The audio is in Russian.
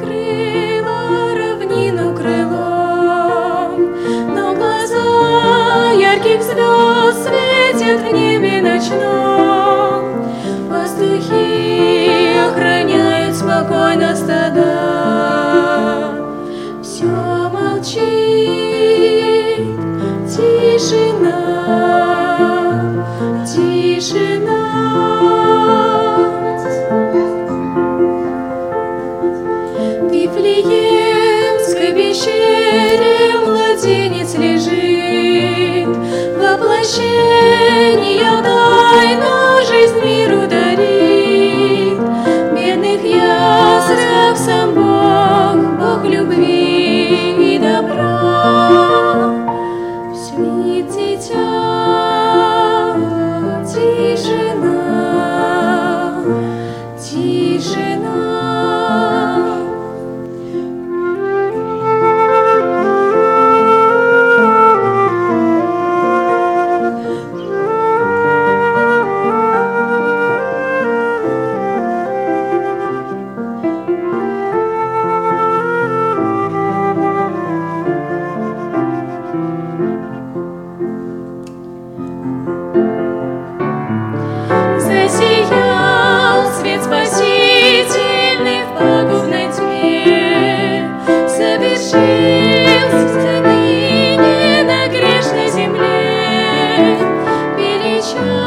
Прикрыла равнину крылом, но глаза ярких звезд светят небе ночном. Пастухи охраняют спокойно стада. Все молчит. Воплощение тайна жизнь миру дарит. В Бедных яслях сам Бог, Бог любви и добра. Спит дитя, тишина, тишина. Земле,